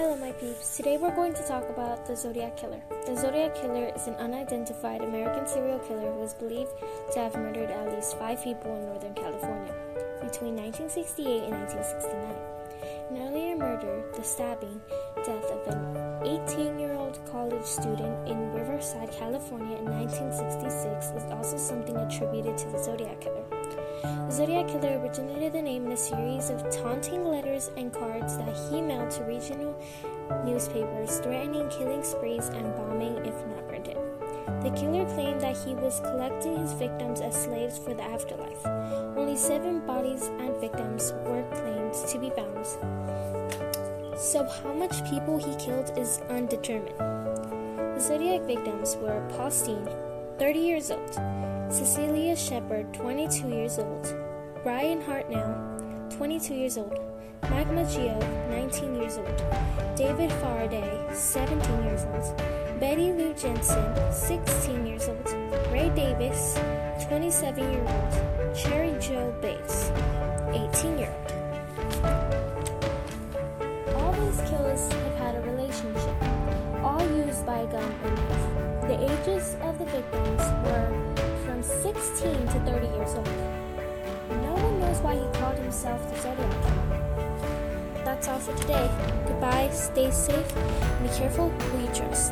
Hello, my peeps. Today we're going to talk about the Zodiac Killer. The Zodiac Killer is an unidentified American serial killer who is believed to have murdered at least five people in Northern California between 1968 and 1969. An earlier murder, the stabbing death of an 18 year old college student in Riverside, California in 1966, is also something attributed to the Zodiac Killer. The Zodiac Killer originated the name in a series of taunting letters and cards that he mailed to regional newspapers, threatening killing sprees and bombing if not printed. The killer claimed that he was collecting his victims as slaves for the afterlife. Only seven bodies and victims were claimed to be found. So, how much people he killed is undetermined. The Zodiac victims were Paul Steen, 30 years old, Cecelia Shepard, 22 years old, Bryan Hartnell, 22 years old, Magma Geo, 19 years old, David Faraday, 17 years old, Betty Lou Jensen, 16 years old, Ray Davis, 27 year old, Cheri Jo Bates, 18 year old. All these killers have had a relationship, all used by a gun or knife. The ages of the victims were from 16 to 30 years old. No one knows why he called himself the Zodiac Killer. That's all for today. Goodbye, stay safe, and be careful who you trust.